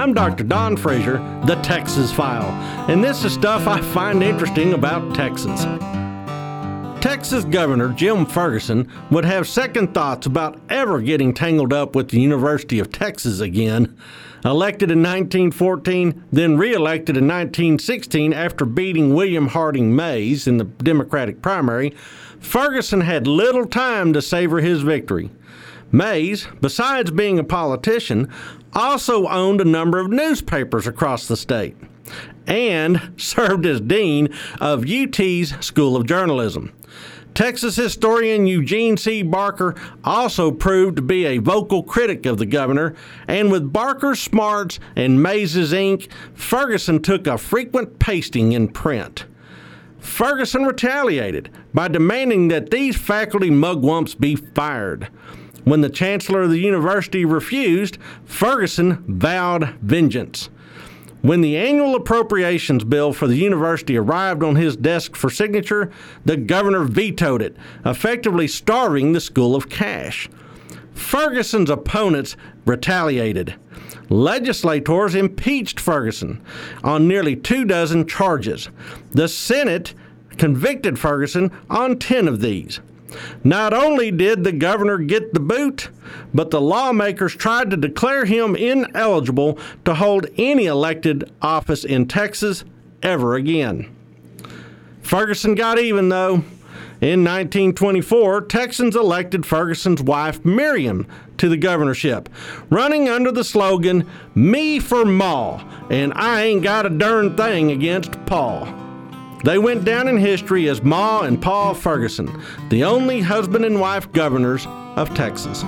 I'm Dr. Don Frazier, the Texas File, and this is stuff I find interesting about Texas. Texas Governor Jim Ferguson would have second thoughts about ever getting tangled up with the University of Texas again. Elected in 1914, then reelected in 1916 after beating William Harding Mayes in the Democratic primary, Ferguson had little time to savor his victory. Mayes, besides being a politician, also owned a number of newspapers across the state and served as dean of UT's School of Journalism. Texas historian Eugene C. Barker also proved to be a vocal critic of the governor, and with Barker's smarts and Mayes's ink, Ferguson took a frequent pasting in print. Ferguson retaliated by demanding that these faculty mugwumps be fired. When the chancellor of the university refused, Ferguson vowed vengeance. When the annual appropriations bill for the university arrived on his desk for signature, the governor vetoed it, effectively starving the school of cash. Ferguson's opponents retaliated. Legislators impeached Ferguson on nearly two dozen charges. The Senate convicted Ferguson on 10 of these. Not only did the governor get the boot, but the lawmakers tried to declare him ineligible to hold any elected office in Texas ever again. Ferguson got even, though. In 1924, Texans elected Ferguson's wife, Miriam, to the governorship, running under the slogan, Me for Ma, and I ain't got a darn thing against Pa. They went down in history as Ma and Pa Ferguson, the only husband and wife governors of Texas.